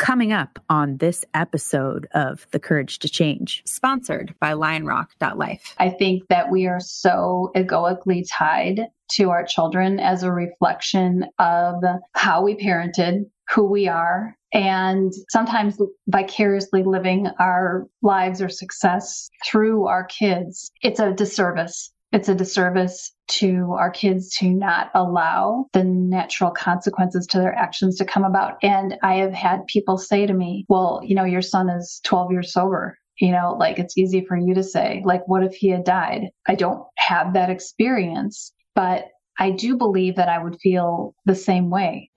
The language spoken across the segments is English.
Coming up on this episode of The Courage to Change, sponsored by lionrock.life. I think that we are so egoically tied to our children as a reflection of how we parented, who we are, and sometimes vicariously living our lives or success through our kids. It's a disservice it's a disservice to our kids to not allow the natural consequences to their actions to come about. And I have had people say to me, well, you know, your son is 12 years sober. You know, like it's easy for you to say, like, what if he had died? I don't have that experience, but I do believe that I would feel the same way.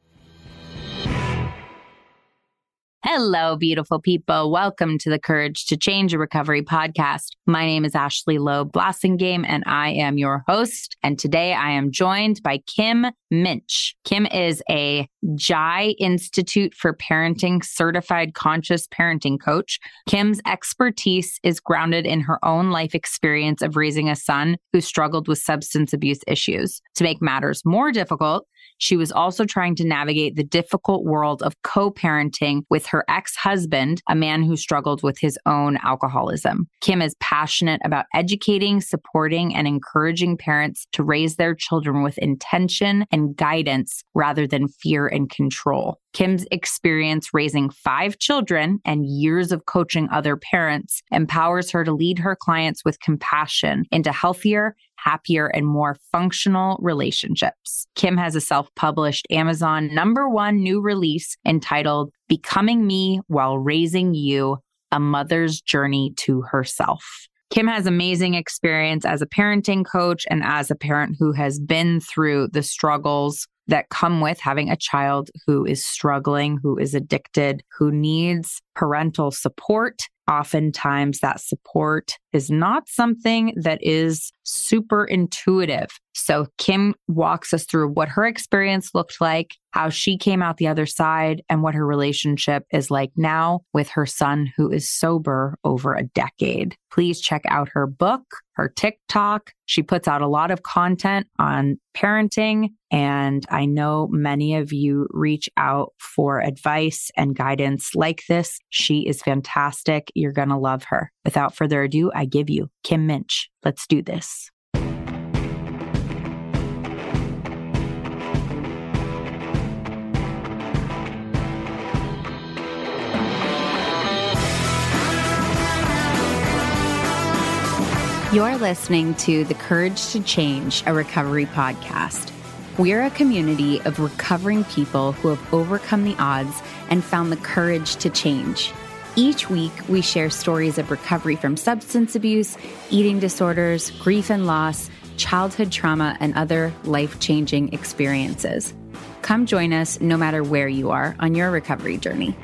Hello, beautiful people. Welcome to the Courage to Change a Recovery podcast. My name is Ashley Loeb Blassingame, and I am your host. And today I am joined by Kim Muench. Kim is a Jai Institute for Parenting certified conscious parenting coach. Kim's expertise is grounded in her own life experience of raising a son who struggled with substance abuse issues. To make matters more difficult, she was also trying to navigate the difficult world of co parenting with her ex husband, a man who struggled with his own alcoholism. Kim is passionate about educating, supporting, and encouraging parents to raise their children with intention and guidance rather than fear and control. Kim's experience raising five children and years of coaching other parents empowers her to lead her clients with compassion into healthier, happier, and more functional relationships. Kim has a self published Amazon number one new release entitled Becoming Me While Raising You A Mother's Journey to Herself. Kim has amazing experience as a parenting coach and as a parent who has been through the struggles that come with having a child who is struggling, who is addicted, who needs parental support oftentimes that support is not something that is super intuitive. So Kim walks us through what her experience looked like, how she came out the other side, and what her relationship is like now with her son who is sober over a decade. Please check out her book, her TikTok. She puts out a lot of content on parenting. And I know many of you reach out for advice and guidance like this. She is fantastic. You're going to love her. Without further ado, I give you Kim Muench. Let's do this. You're listening to the Courage to Change, a recovery podcast. We're a community of recovering people who have overcome the odds and found the courage to change. Each week, we share stories of recovery from substance abuse, eating disorders, grief and loss, childhood trauma, and other life changing experiences. Come join us no matter where you are on your recovery journey.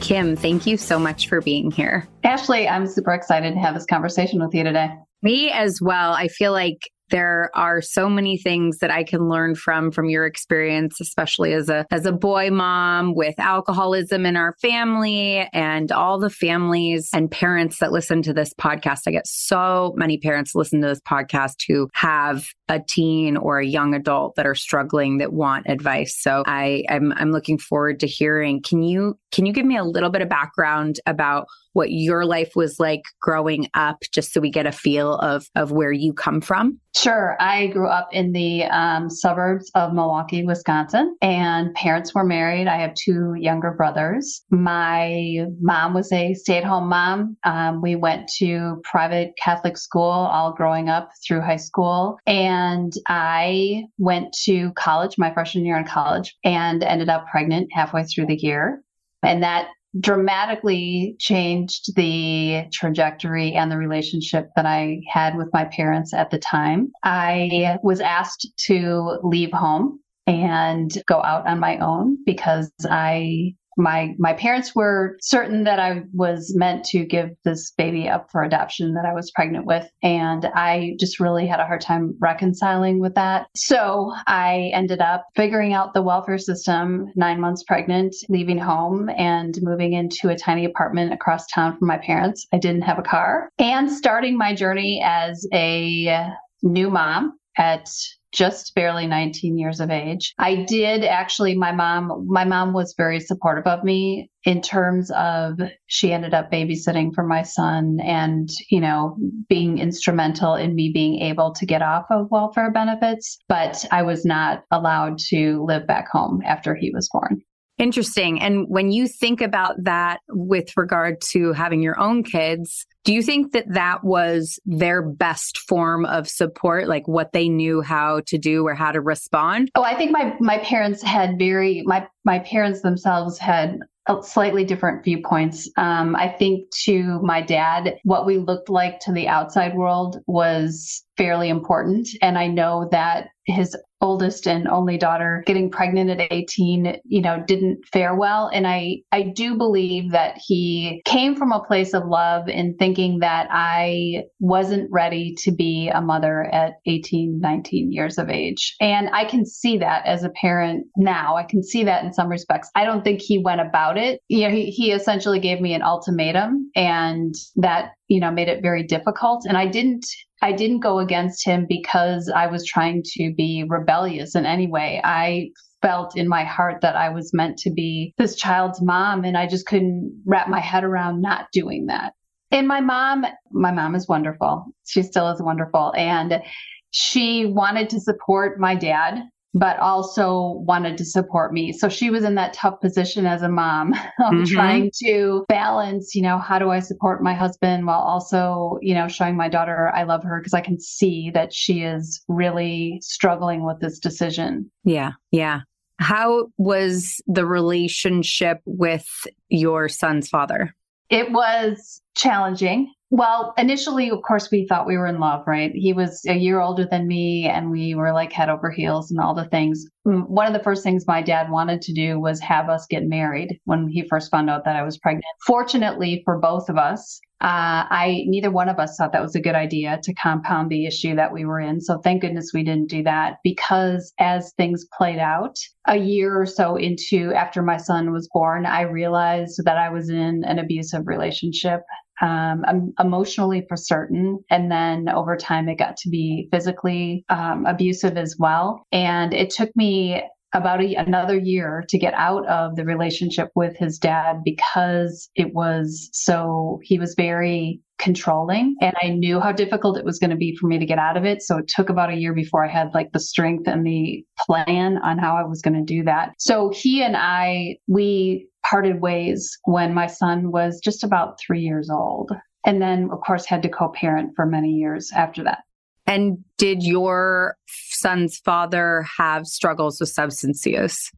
Kim, thank you so much for being here. Ashley, I'm super excited to have this conversation with you today. Me as well. I feel like there are so many things that I can learn from from your experience, especially as a as a boy mom with alcoholism in our family and all the families and parents that listen to this podcast. I get so many parents listen to this podcast who have a teen or a young adult that are struggling that want advice. So I I'm I'm looking forward to hearing. Can you can you give me a little bit of background about what your life was like growing up, just so we get a feel of, of where you come from? Sure. I grew up in the um, suburbs of Milwaukee, Wisconsin, and parents were married. I have two younger brothers. My mom was a stay at home mom. Um, we went to private Catholic school all growing up through high school. And I went to college, my freshman year in college, and ended up pregnant halfway through the year. And that dramatically changed the trajectory and the relationship that I had with my parents at the time. I was asked to leave home and go out on my own because I my my parents were certain that I was meant to give this baby up for adoption that I was pregnant with and I just really had a hard time reconciling with that. So I ended up figuring out the welfare system 9 months pregnant, leaving home and moving into a tiny apartment across town from my parents. I didn't have a car and starting my journey as a new mom at just barely 19 years of age. I did actually, my mom, my mom was very supportive of me in terms of she ended up babysitting for my son and, you know, being instrumental in me being able to get off of welfare benefits. But I was not allowed to live back home after he was born. Interesting. And when you think about that with regard to having your own kids, do you think that that was their best form of support, like what they knew how to do or how to respond? Oh, I think my my parents had very my my parents themselves had slightly different viewpoints. Um, I think to my dad, what we looked like to the outside world was fairly important, and I know that his oldest and only daughter getting pregnant at 18 you know didn't fare well. And i i do believe that he came from a place of love in thinking that i wasn't ready to be a mother at 18 19 years of age. And i can see that as a parent now. I can see that in some respects. I don't think he went about it. You know he, he essentially gave me an ultimatum and that you know made it very difficult. And i didn't I didn't go against him because I was trying to be rebellious in any way. I felt in my heart that I was meant to be this child's mom, and I just couldn't wrap my head around not doing that. And my mom, my mom is wonderful. She still is wonderful. And she wanted to support my dad but also wanted to support me. So she was in that tough position as a mom mm-hmm. trying to balance, you know, how do I support my husband while also, you know, showing my daughter I love her because I can see that she is really struggling with this decision. Yeah. Yeah. How was the relationship with your son's father? It was challenging. Well, initially, of course, we thought we were in love, right? He was a year older than me, and we were like head over heels and all the things. Mm, one of the first things my dad wanted to do was have us get married when he first found out that I was pregnant. Fortunately for both of us, uh, I neither one of us thought that was a good idea to compound the issue that we were in. So thank goodness we didn't do that because as things played out, a year or so into after my son was born, I realized that I was in an abusive relationship um, emotionally for certain. And then over time, it got to be physically um, abusive as well. And it took me about a, another year to get out of the relationship with his dad because it was so, he was very controlling and I knew how difficult it was going to be for me to get out of it. So it took about a year before I had like the strength and the plan on how I was going to do that. So he and I, we parted ways when my son was just about three years old. And then, of course, had to co parent for many years after that. And did your son's father have struggles with substance use?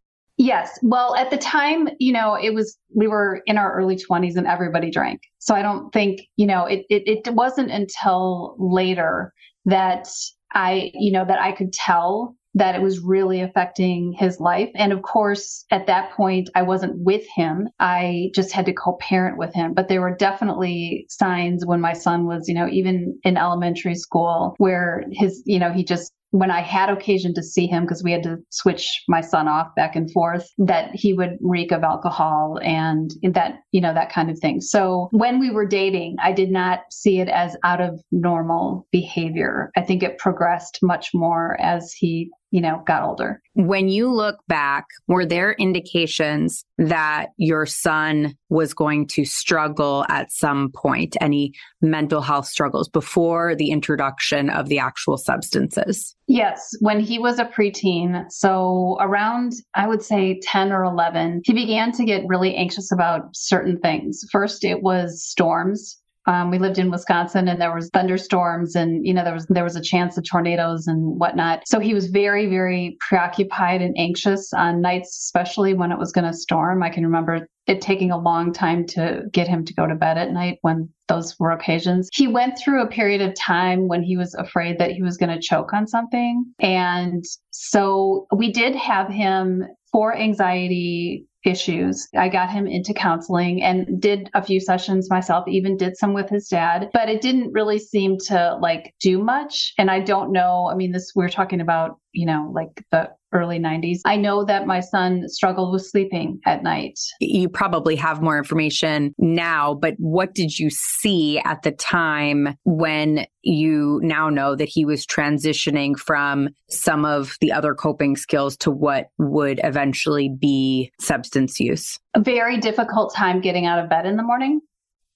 Yes. Well, at the time, you know, it was, we were in our early 20s and everybody drank. So I don't think, you know, it, it, it wasn't until later that I, you know, that I could tell that it was really affecting his life. And of course, at that point, I wasn't with him. I just had to co parent with him. But there were definitely signs when my son was, you know, even in elementary school where his, you know, he just when I had occasion to see him, because we had to switch my son off back and forth, that he would reek of alcohol and that, you know, that kind of thing. So when we were dating, I did not see it as out of normal behavior. I think it progressed much more as he you know, got older. When you look back, were there indications that your son was going to struggle at some point, any mental health struggles before the introduction of the actual substances? Yes, when he was a preteen, so around, I would say 10 or 11, he began to get really anxious about certain things. First, it was storms um, we lived in Wisconsin and there was thunderstorms and you know there was there was a chance of tornadoes and whatnot. So he was very very preoccupied and anxious on nights, especially when it was going to storm. I can remember it taking a long time to get him to go to bed at night when those were occasions. He went through a period of time when he was afraid that he was going to choke on something. And so we did have him for anxiety issues. I got him into counseling and did a few sessions myself, even did some with his dad, but it didn't really seem to like do much. And I don't know. I mean, this we're talking about you know, like the early 90s. I know that my son struggled with sleeping at night. You probably have more information now, but what did you see at the time when you now know that he was transitioning from some of the other coping skills to what would eventually be substance use? A very difficult time getting out of bed in the morning.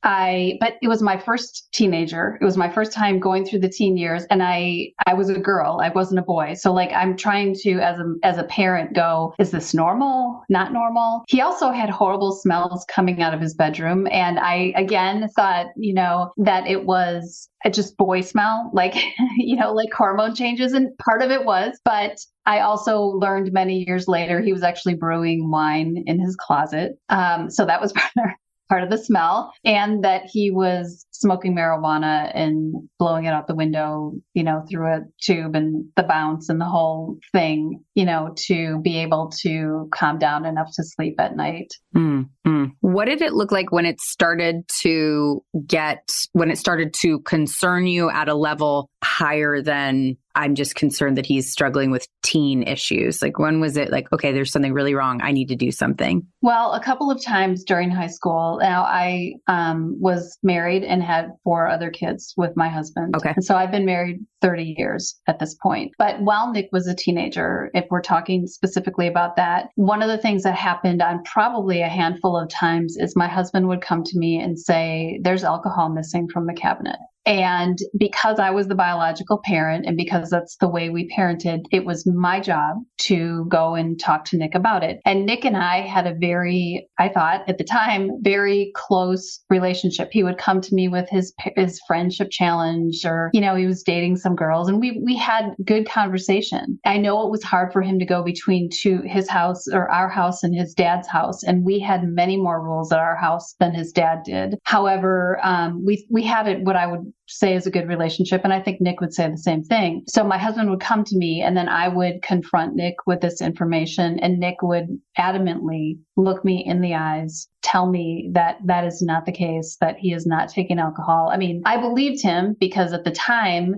I but it was my first teenager. It was my first time going through the teen years and I I was a girl. I wasn't a boy. So like I'm trying to as a as a parent go, is this normal? Not normal? He also had horrible smells coming out of his bedroom and I again thought, you know, that it was just boy smell, like you know, like hormone changes and part of it was, but I also learned many years later he was actually brewing wine in his closet. Um, so that was part of the smell and that he was smoking marijuana and blowing it out the window, you know, through a tube and the bounce and the whole thing, you know, to be able to calm down enough to sleep at night. Mm-hmm. What did it look like when it started to get, when it started to concern you at a level higher than I'm just concerned that he's struggling with teen issues? Like, when was it like, okay, there's something really wrong. I need to do something? Well, a couple of times during high school. Now, I um, was married and had four other kids with my husband. Okay. And so I've been married 30 years at this point. But while Nick was a teenager, if we're talking specifically about that, one of the things that happened on probably a handful of times is my husband would come to me and say, There's alcohol missing from the cabinet. And because I was the biological parent and because that's the way we parented, it was my job to go and talk to Nick about it. And Nick and I had a very, I thought at the time, very close relationship. He would come to me with his his friendship challenge or, you know, he was dating some girls and we we had good conversation. I know it was hard for him to go between two his house or our house and his dad's house and we had many more rules at our house than his dad did. However, um, we we had it what I would say is a good relationship. And I think Nick would say the same thing. So my husband would come to me and then I would confront Nick with this information and Nick would adamantly look me in the eyes, tell me that that is not the case, that he is not taking alcohol. I mean, I believed him because at the time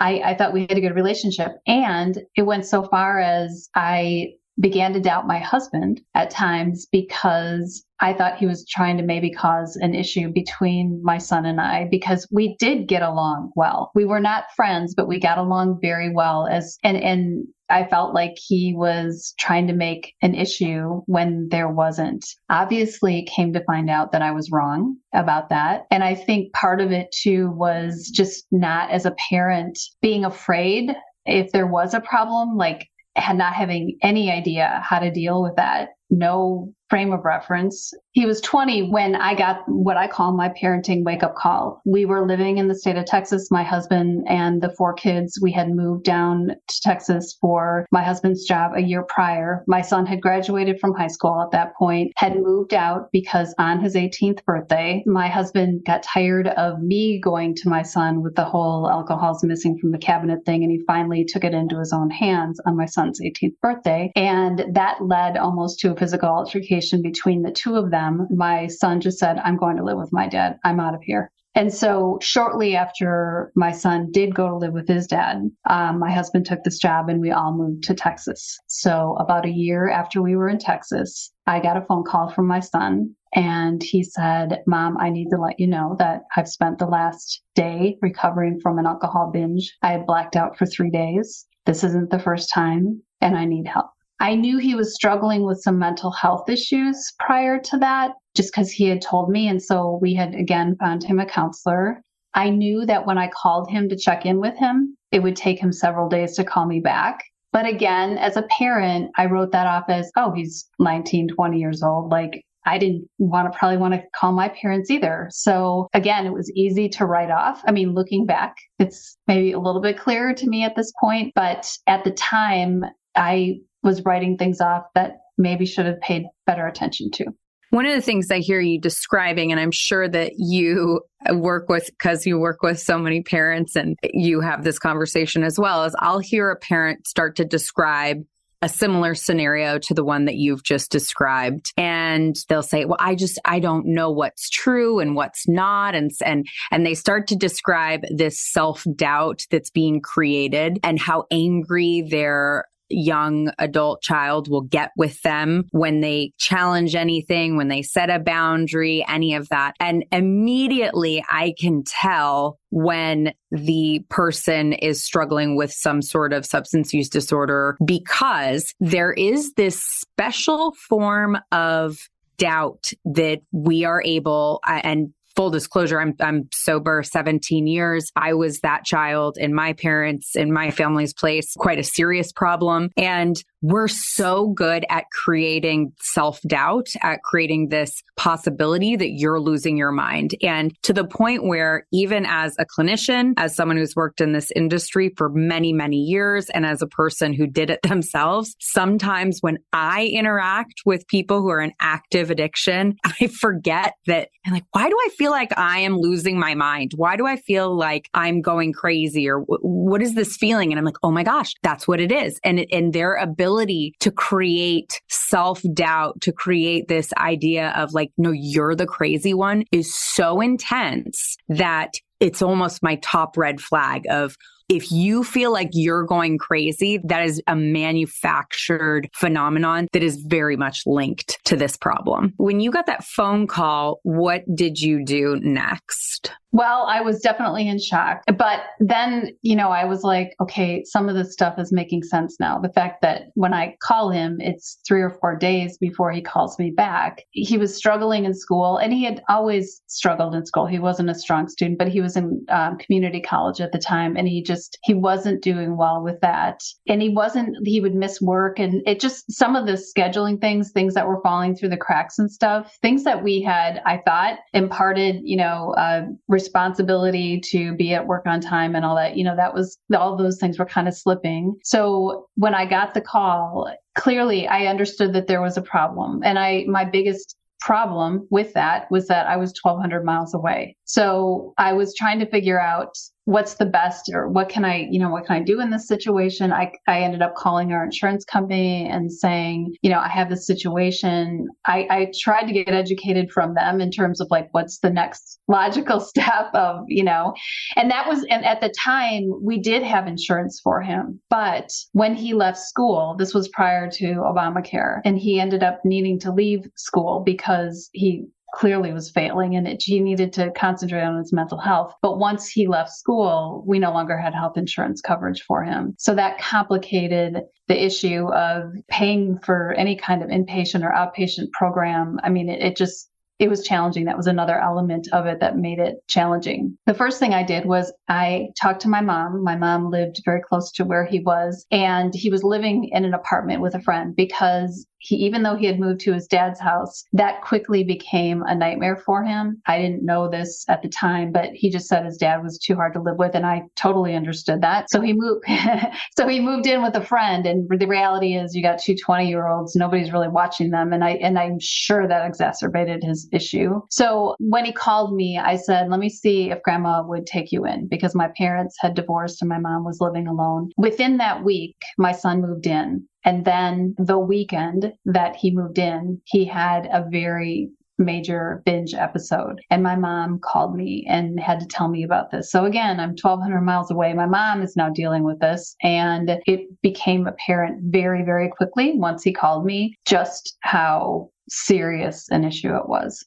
I, I thought we had a good relationship. And it went so far as I began to doubt my husband at times because I thought he was trying to maybe cause an issue between my son and I because we did get along well. We were not friends, but we got along very well as and and I felt like he was trying to make an issue when there wasn't. Obviously, came to find out that I was wrong about that. And I think part of it too was just not as a parent being afraid if there was a problem, like had not having any idea how to deal with that, no frame of reference. He was 20 when I got what I call my parenting wake up call. We were living in the state of Texas, my husband and the four kids. We had moved down to Texas for my husband's job a year prior. My son had graduated from high school at that point, had moved out because on his 18th birthday, my husband got tired of me going to my son with the whole alcohol's missing from the cabinet thing. And he finally took it into his own hands on my son's 18th birthday. And that led almost to a physical altercation between the two of them, my son just said, I'm going to live with my dad. I'm out of here. And so, shortly after my son did go to live with his dad, um, my husband took this job and we all moved to Texas. So, about a year after we were in Texas, I got a phone call from my son and he said, Mom, I need to let you know that I've spent the last day recovering from an alcohol binge. I had blacked out for three days. This isn't the first time and I need help. I knew he was struggling with some mental health issues prior to that, just because he had told me. And so we had again found him a counselor. I knew that when I called him to check in with him, it would take him several days to call me back. But again, as a parent, I wrote that off as, oh, he's 19, 20 years old. Like, I didn't want to probably want to call my parents either. So again, it was easy to write off. I mean, looking back, it's maybe a little bit clearer to me at this point, but at the time, I was writing things off that maybe should have paid better attention to. One of the things I hear you describing, and I'm sure that you work with, because you work with so many parents and you have this conversation as well, is I'll hear a parent start to describe a similar scenario to the one that you've just described and they'll say well i just i don't know what's true and what's not and and and they start to describe this self-doubt that's being created and how angry their young adult child will get with them when they challenge anything, when they set a boundary, any of that. And immediately I can tell when the person is struggling with some sort of substance use disorder because there is this special form of doubt that we are able uh, and full disclosure, I'm I'm sober 17 years. I was that child in my parents in my family's place, quite a serious problem. And we're so good at creating self doubt, at creating this possibility that you're losing your mind. And to the point where, even as a clinician, as someone who's worked in this industry for many, many years, and as a person who did it themselves, sometimes when I interact with people who are in active addiction, I forget that I'm like, why do I feel like I am losing my mind? Why do I feel like I'm going crazy? Or what is this feeling? And I'm like, oh my gosh, that's what it is. And, and their ability ability to create self doubt, to create this idea of like, no, you're the crazy one is so intense that it's almost my top red flag of if you feel like you're going crazy, that is a manufactured phenomenon that is very much linked to this problem. When you got that phone call, what did you do next? Well, I was definitely in shock. But then, you know, I was like, okay, some of this stuff is making sense now. The fact that when I call him, it's three or four days before he calls me back. He was struggling in school and he had always struggled in school. He wasn't a strong student, but he was in um, community college at the time and he just, he wasn't doing well with that. And he wasn't, he would miss work and it just, some of the scheduling things, things that were falling through the cracks and stuff, things that we had, I thought, imparted, you know, uh, responsibility to be at work on time and all that, you know, that was all those things were kind of slipping. So when I got the call, clearly I understood that there was a problem. And I, my biggest problem with that was that I was 1200 miles away. So I was trying to figure out what's the best or what can I, you know, what can I do in this situation? I, I ended up calling our insurance company and saying, you know, I have this situation. I, I tried to get educated from them in terms of like, what's the next logical step of, you know, and that was, and at the time we did have insurance for him. But when he left school, this was prior to Obamacare, and he ended up needing to leave school because he clearly was failing and it, he needed to concentrate on his mental health. But once he left school, we no longer had health insurance coverage for him. So that complicated the issue of paying for any kind of inpatient or outpatient program. I mean, it, it just it was challenging. That was another element of it that made it challenging. The first thing I did was I talked to my mom. My mom lived very close to where he was, and he was living in an apartment with a friend because he, even though he had moved to his dad's house, that quickly became a nightmare for him. I didn't know this at the time, but he just said his dad was too hard to live with. And I totally understood that. So he moved, so he moved in with a friend. And the reality is you got two 20 year olds, nobody's really watching them. And I, and I'm sure that exacerbated his issue. So when he called me, I said, let me see if grandma would take you in because my parents had divorced and my mom was living alone. Within that week, my son moved in and then the weekend that he moved in, he had a very major binge episode. And my mom called me and had to tell me about this. So again, I'm 1200 miles away. My mom is now dealing with this. And it became apparent very, very quickly once he called me just how serious an issue it was.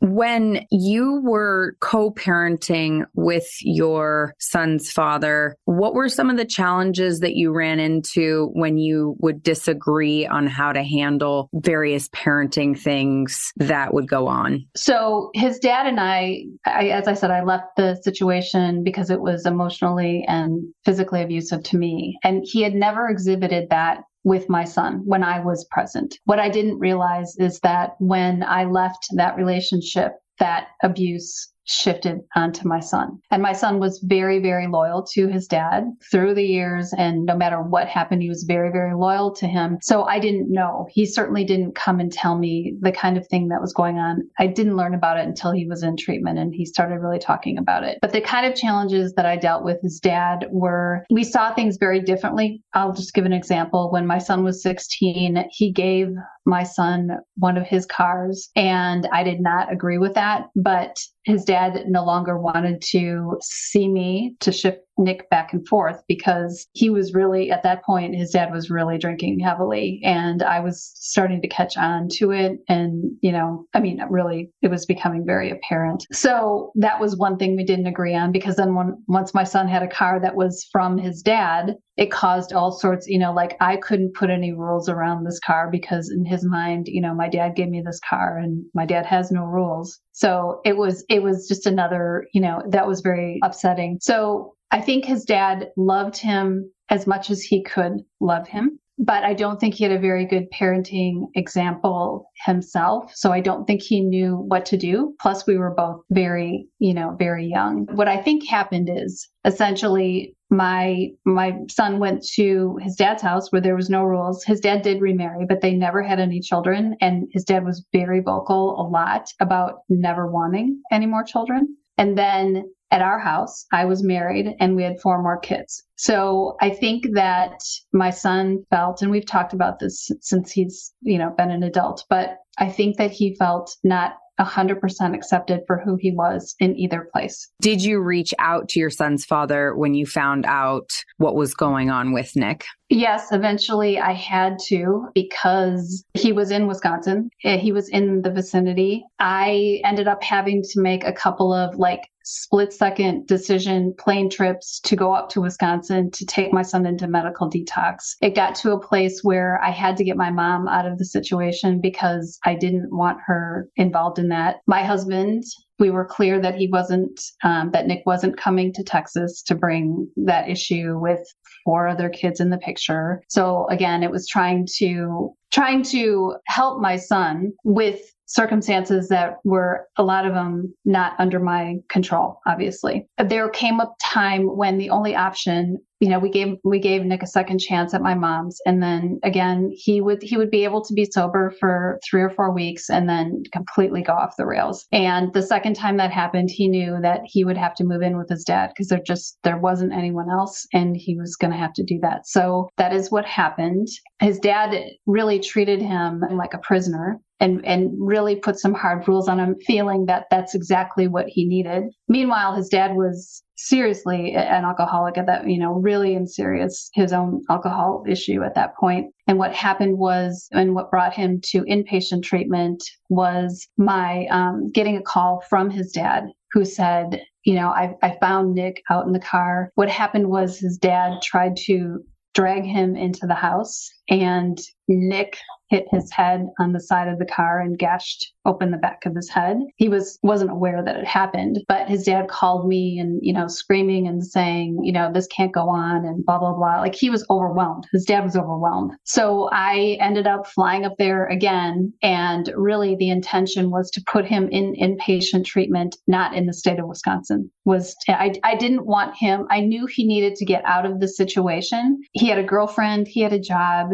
When you were co parenting with your son's father, what were some of the challenges that you ran into when you would disagree on how to handle various parenting things that would go on? So, his dad and I, I as I said, I left the situation because it was emotionally and physically abusive to me. And he had never exhibited that with my son when I was present. What I didn't realize is that when I left that relationship, that abuse shifted onto my son. And my son was very, very loyal to his dad through the years. And no matter what happened, he was very, very loyal to him. So I didn't know. He certainly didn't come and tell me the kind of thing that was going on. I didn't learn about it until he was in treatment and he started really talking about it. But the kind of challenges that I dealt with his dad were we saw things very differently. I'll just give an example. When my son was 16, he gave my son one of his cars and I did not agree with that, but his dad no longer wanted to see me to ship Nick back and forth because he was really, at that point, his dad was really drinking heavily. And I was starting to catch on to it. And, you know, I mean, really, it was becoming very apparent. So that was one thing we didn't agree on because then when, once my son had a car that was from his dad, it caused all sorts, you know, like I couldn't put any rules around this car because in his mind, you know, my dad gave me this car and my dad has no rules. So it was, it was just another, you know, that was very upsetting. So I think his dad loved him as much as he could love him but I don't think he had a very good parenting example himself. So I don't think he knew what to do. Plus, we were both very, you know, very young. What I think happened is essentially my my son went to his dad's house where there was no rules. His dad did remarry, but they never had any children, and his dad was very vocal a lot about never wanting any more children. And then at our house. I was married and we had four more kids. So I think that my son felt, and we've talked about this since he's, you know, been an adult, but I think that he felt not 100% accepted for who he was in either place. Did you reach out to your son's father when you found out what was going on with Nick? Yes, eventually I had to because he was in Wisconsin. He was in the vicinity. I ended up having to make a couple of like split second decision plane trips to go up to Wisconsin to take my son into medical detox. It got to a place where I had to get my mom out of the situation because I didn't want her involved in that. My husband we were clear that he wasn't um, that nick wasn't coming to texas to bring that issue with four other kids in the picture so again it was trying to trying to help my son with circumstances that were a lot of them not under my control obviously. There came a time when the only option you know we gave we gave nick a second chance at my mom's and then again he would he would be able to be sober for three or four weeks and then completely go off the rails. And the second time that happened he knew that he would have to move in with his dad because there just there wasn't anyone else and he was going to have to do that. So that is what happened. His dad really treated him like a prisoner and and really put some hard rules on him feeling that that's exactly what he needed. Meanwhile his dad was seriously an alcoholic at that you know really in serious his own alcohol issue at that point. point. And what happened was and what brought him to inpatient treatment was my um, getting a call from his dad who said you know I, I found nick out in the car. What happened was his dad tried to drag him into the house and nick hit his head on the side of the car and gashed open the back of his head. He was wasn't aware that it happened, but his dad called me and you know screaming and saying, you know, this can't go on and blah blah blah. Like he was overwhelmed. His dad was overwhelmed. So I ended up flying up there again and really the intention was to put him in inpatient treatment not in the state of Wisconsin. Was I I didn't want him. I knew he needed to get out of the situation. He had a girlfriend, he had a job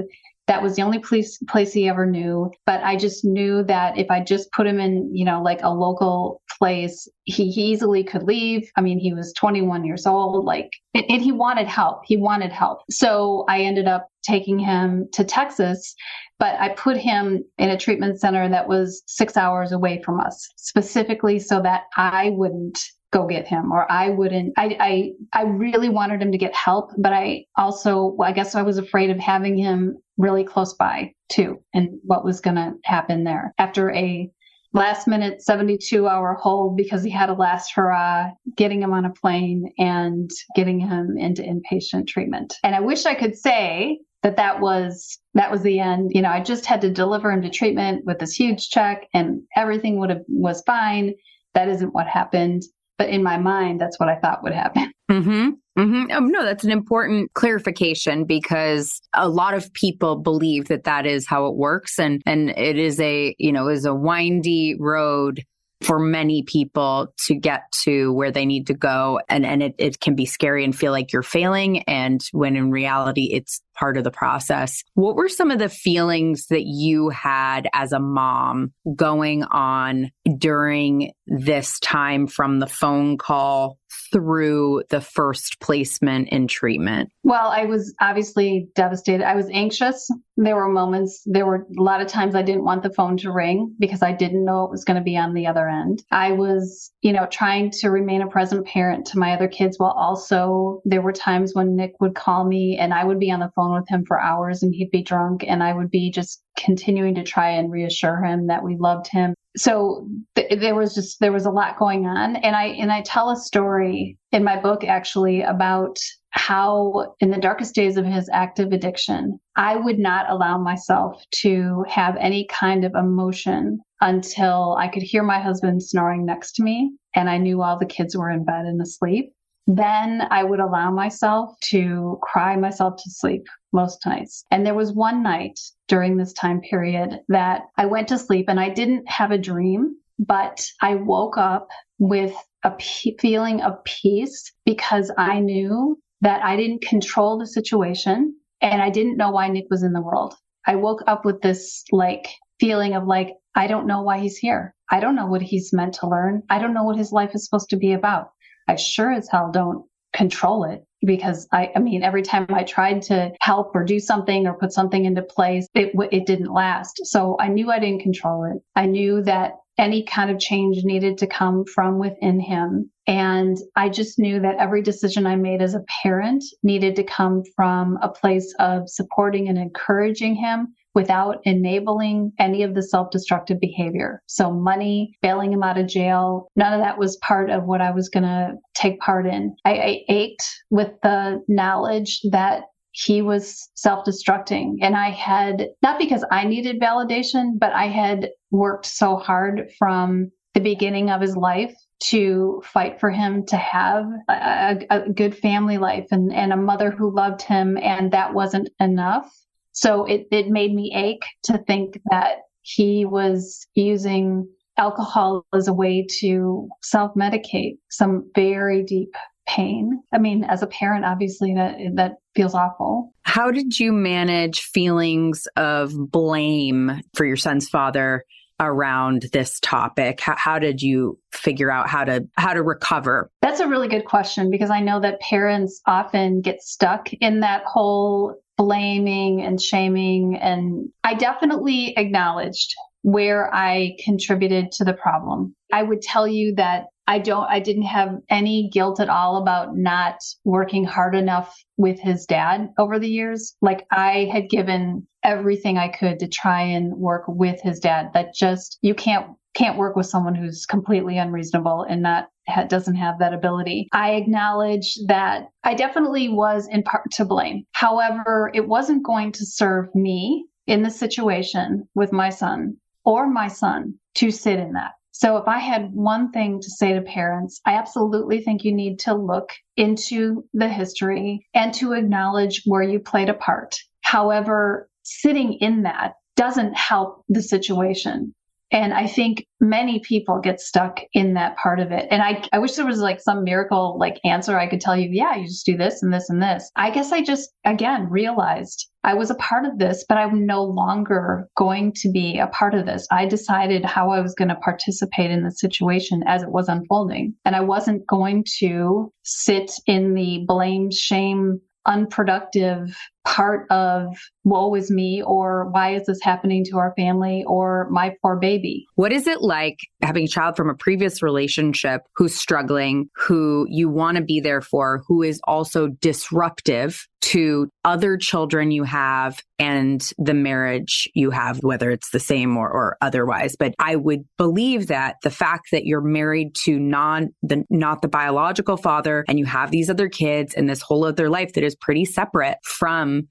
that was the only place place he ever knew. But I just knew that if I just put him in, you know, like a local place, he, easily could leave. I mean, he was 21 years old, like, and he wanted help. He wanted help. So I ended up taking him to Texas but I put him in a treatment center that was six hours away from us, specifically so that I wouldn't go get him or I wouldn't I, I I really wanted him to get help but I also I guess I was afraid of having him really close by too and what was going to happen there. After a last minute 72 hour hold because he had a last hurrah getting him on a plane and getting him into inpatient treatment. And I wish I could say that that was that was the end. You know I just had to deliver him to treatment with this huge check and everything would have was fine. That isn't what happened but in my mind, that's what I thought would happen. Mm-hmm. Mm-hmm. Um, no, that's an important clarification because a lot of people believe that that is how it works, and and it is a you know is a windy road for many people to get to where they need to go. And, and it, it can be scary and feel like you're failing. And when in reality, it's part of the process. What were some of the feelings that you had as a mom going on during this time from the phone call through the first placement in treatment? Well, I was obviously devastated. I was anxious. There were moments, there were a lot of times I didn't want the phone to ring because I didn't know it was going to be on the other end. I was, you know, trying to remain a present parent to my other kids while also there were times when Nick would call me and I would be on the phone with him for hours and he'd be drunk and I would be just continuing to try and reassure him that we loved him. So th- there was just there was a lot going on and i and i tell a story in my book actually about how in the darkest days of his active addiction i would not allow myself to have any kind of emotion until i could hear my husband snoring next to me and i knew all the kids were in bed and asleep then I would allow myself to cry myself to sleep most nights. And there was one night during this time period that I went to sleep and I didn't have a dream, but I woke up with a p- feeling of peace because I knew that I didn't control the situation and I didn't know why Nick was in the world. I woke up with this like feeling of like, I don't know why he's here. I don't know what he's meant to learn. I don't know what his life is supposed to be about. I sure as hell don't control it because I, I mean, every time I tried to help or do something or put something into place, it, it didn't last. So I knew I didn't control it. I knew that any kind of change needed to come from within him. And I just knew that every decision I made as a parent needed to come from a place of supporting and encouraging him without enabling any of the self destructive behavior. So, money, bailing him out of jail, none of that was part of what I was going to take part in. I, I ached with the knowledge that he was self destructing. And I had, not because I needed validation, but I had worked so hard from the beginning of his life to fight for him to have a, a, good family life and, and a mother who loved him. And that wasn't enough. So it, it made me ache to think that he was using alcohol as a way to self medicate some very deep pain. I mean, as a parent, obviously that that feels awful. How did you manage feelings of blame for your son's father around this topic? How, how did you figure out how to how to recover? That's a really good question because I know that parents often get stuck in that whole blaming and shaming. And I definitely acknowledged where I contributed to the problem. I would tell you that I don't, I didn't have any guilt at all about not working hard enough with his dad over the years. Like I had given everything I could to try and work with his dad. That just, you can't, can't work with someone who's completely unreasonable and not doesn't have that ability. I acknowledge that I definitely was in part to blame. However, it wasn't going to serve me in the situation with my son or my son to sit in that. So if I had one thing to say to parents, I absolutely think you need to look into the history and to acknowledge where you played a part. However, sitting in that doesn't help the situation. And I think many people get stuck in that part of it. And I, I wish there was like some miracle like answer I could tell you, yeah, you just do this and this and this. I guess I just, again, realized I was a part of this, but I'm no longer going to be a part of this. I decided how I was going to participate in the situation as it was unfolding. And I wasn't going to sit in the blame, shame, unproductive part of woe is me or why is this happening to our family or my poor baby. What is it like having a child from a previous relationship who's struggling, who you want to be there for, who is also disruptive to other children you have and the marriage you have, whether it's the same or, or otherwise. But I would believe that the fact that you're married to non the not the biological father and you have these other kids and this whole other life that is pretty separate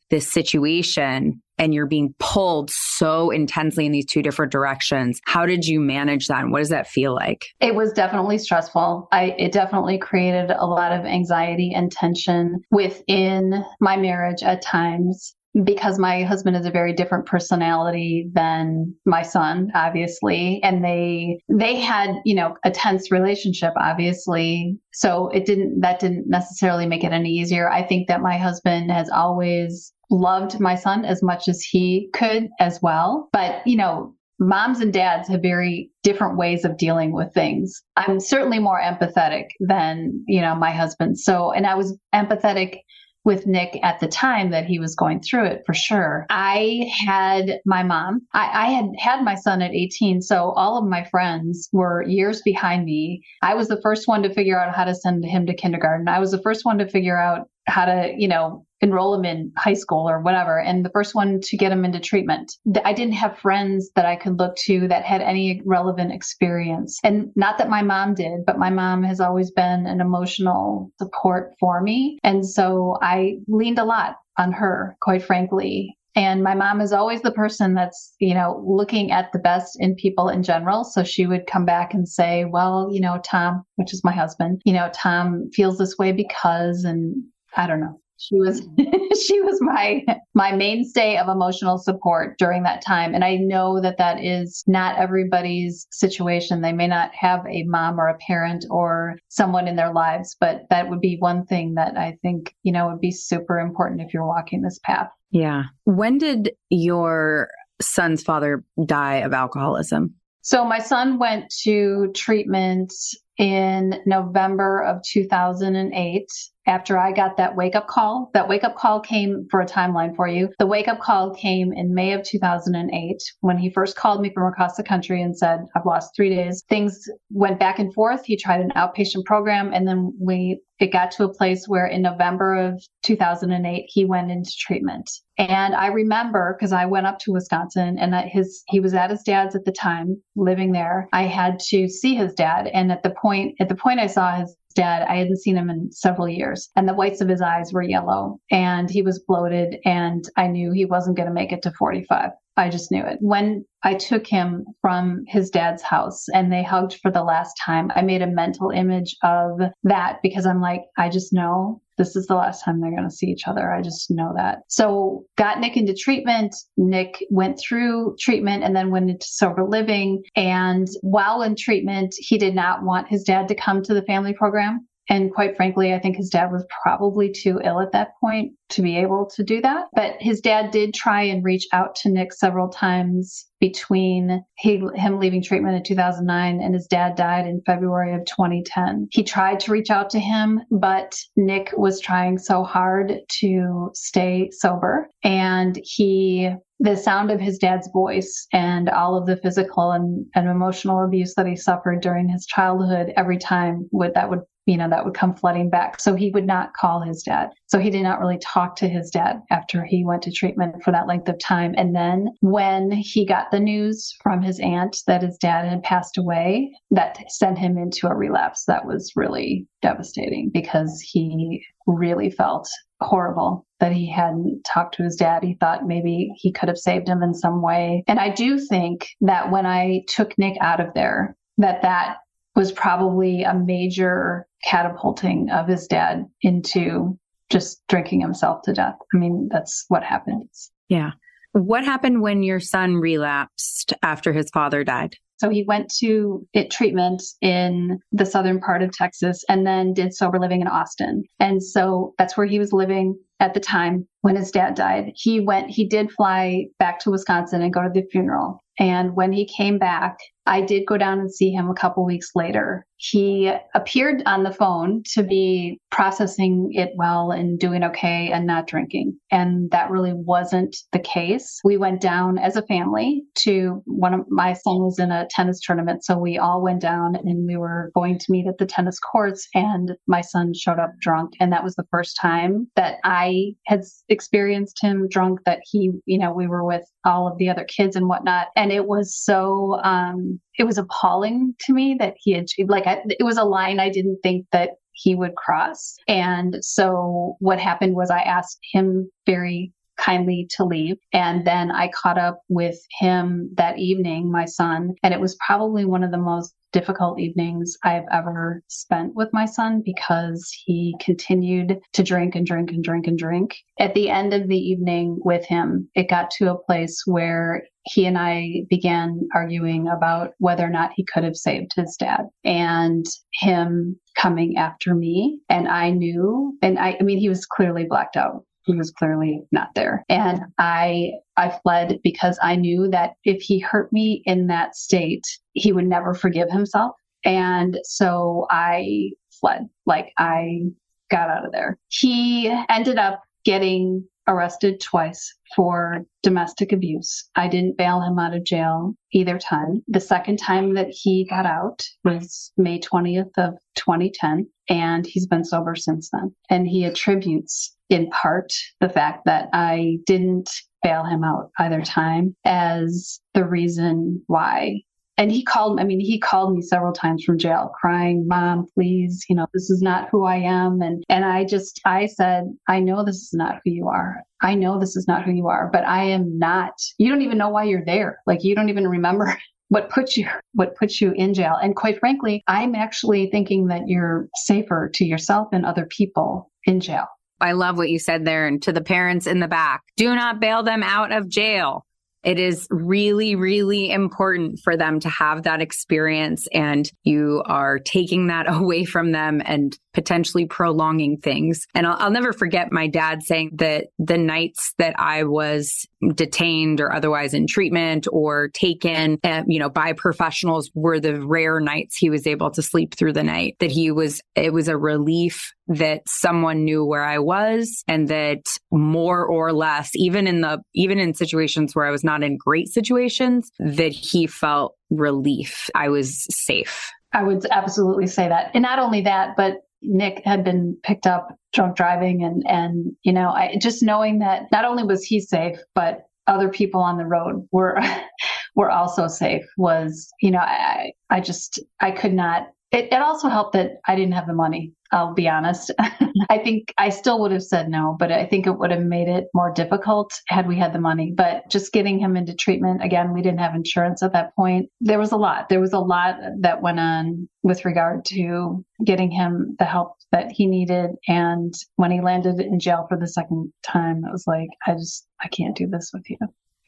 this situation and you're being pulled so intensely in these two different directions. How did you manage that? And what does that feel like? It was definitely stressful. I, it definitely created a lot of anxiety and tension within my marriage at times. Because my husband is a very different personality than my son obviously and they they had you know a tense relationship obviously so it didn't that didn't necessarily make it any easier i think that my husband has always loved my son as much as he could as well but you know moms and dads have very different ways of dealing with things. I'm certainly more empathetic than, you know, my husband. So, and I was empathetic with Nick at the time that he was going through it for sure. I had my mom, I, I, had had my son at 18. So all of my friends were years behind me. I was the first one to figure out how to send him to kindergarten. I was the first one to figure out how to, you know, enroll him in high school or whatever, and the first one to get him into treatment. I didn't have friends that I could look to that had any relevant experience. And not that my mom did, but my mom has always been an emotional support for me. And so I leaned a lot on her, quite frankly. And my mom is always the person that's, you know, looking at the best in people in general. So she would come back and say, well, you know, Tom, which is my husband, you know, Tom feels this way because, and I don't know. She was she was my my mainstay of emotional support during that time and I know that that is not everybody's situation. They may not have a mom or a parent or someone in their lives, but that would be one thing that I think, you know, would be super important if you're walking this path. Yeah. When did your son's father die of alcoholism? So my son went to treatment in November of 2008 after I got that wake up call. That wake up call came for a timeline for you. The wake up call came in May of 2008 when he first called me from across the country and said, I've lost three days. Things went back and forth. He tried an outpatient program and then we, it got to a place where in November of 2008, he went into treatment. And I remember because I went up to Wisconsin and his, he was at his dad's at the time living there. I had to see his dad. And at the point, at the point I saw his dad. I hadn't seen him in several years, and the whites of his eyes were yellow, and he was bloated, and I knew he wasn't going to make it to 45. I just knew it. When I took him from his dad's house and they hugged for the last time, I made a mental image of that because I'm like, I just know this is the last time they're going to see each other. I just know that. So got Nick into treatment. Nick went through treatment and then went into sober living. And while in treatment, he did not want his dad to come to the family program. And quite frankly, I think his dad was probably too ill at that point to be able to do that. But his dad did try and reach out to Nick several times between he, him leaving treatment in 2009 and his dad died in February of 2010. He tried to reach out to him, but Nick was trying so hard to stay sober. And he the sound of his dad's voice and all of the physical and, and emotional abuse that he suffered during his childhood every time would that would you know, that would come flooding back. So he would not call his dad. So he did not really talk to his dad after he went to treatment for that length of time. And then when he got the news from his aunt that his dad had passed away, that sent him into a relapse. That was really devastating because he really felt horrible that he hadn't talked to his dad. He thought maybe he could have saved him in some way. And I do think that when I took Nick out of there, that that was probably a major catapulting of his dad into just drinking himself to death. I mean, that's what happens. Yeah. What happened when your son relapsed after his father died? So he went to it treatment in the southern part of Texas and then did sober living in Austin. And so that's where he was living at the time when his dad died. He went, he did fly back to Wisconsin and go to the funeral. And when he came back, I did go down and see him a couple weeks later. He appeared on the phone to be processing it well and doing okay and not drinking. And that really wasn't the case. We went down as a family to one of my son was in a tennis tournament. So we all went down and we were going to meet at the tennis courts. And my son showed up drunk. And that was the first time that I had experienced him drunk, that he, you know, we were with all of the other kids and whatnot. And it was so, um, it was appalling to me that he had like it was a line I didn't think that he would cross. And so what happened was I asked him very kindly to leave. And then I caught up with him that evening, my son, and it was probably one of the most difficult evenings I've ever spent with my son because he continued to drink and drink and drink and drink. At the end of the evening with him, it got to a place where he and I began arguing about whether or not he could have saved his dad and him coming after me. And I knew, and I, I mean, he was clearly blacked out he was clearly not there. And i i fled because i knew that if he hurt me in that state he would never forgive himself. And so i fled. Like i got out of there. He ended up getting arrested twice for domestic abuse. I didn't bail him out of jail either time. The second time that he got out was May 20th of 2010 and he's been sober since then. And he attributes in part the fact that I didn't bail him out either time as the reason why and he called i mean he called me several times from jail crying mom please you know this is not who i am. And and i just i said i know this is not who you are. I know this is not who you are but i am not you don't even know why you're there. Like you don't even remember what puts you what puts you in jail. And quite frankly i'm actually thinking that you're safer to yourself and other people in jail. I love what you said there. And to the parents in the back, do not bail them out of jail it is really, really important for them to have that experience. And you are taking that away from them and potentially prolonging things. And I'll, I'll, never forget my dad saying that the nights that I was detained or otherwise in treatment or taken, uh, you know, by professionals were the rare nights he was able to sleep through the night. That he was, it was a relief that someone knew where I was and that more or less, even in the, even in situations where I was not in great situations, that he felt relief. I was safe. I would absolutely say that. And not only that, but Nick had been picked up drunk driving and and you know I just knowing that not only was he safe but other people on the road were were also safe was you know I I just I could not it, it also helped that I didn't have the money I'll be honest. I think I still would have said no, but I think it would have made it more difficult had we had the money. But just getting him into treatment, again, we didn't have insurance at that point. There was a lot. There was a lot that went on with regard to getting him the help that he needed. And when he landed in jail for the second time, it was like, I just, I can't do this with you.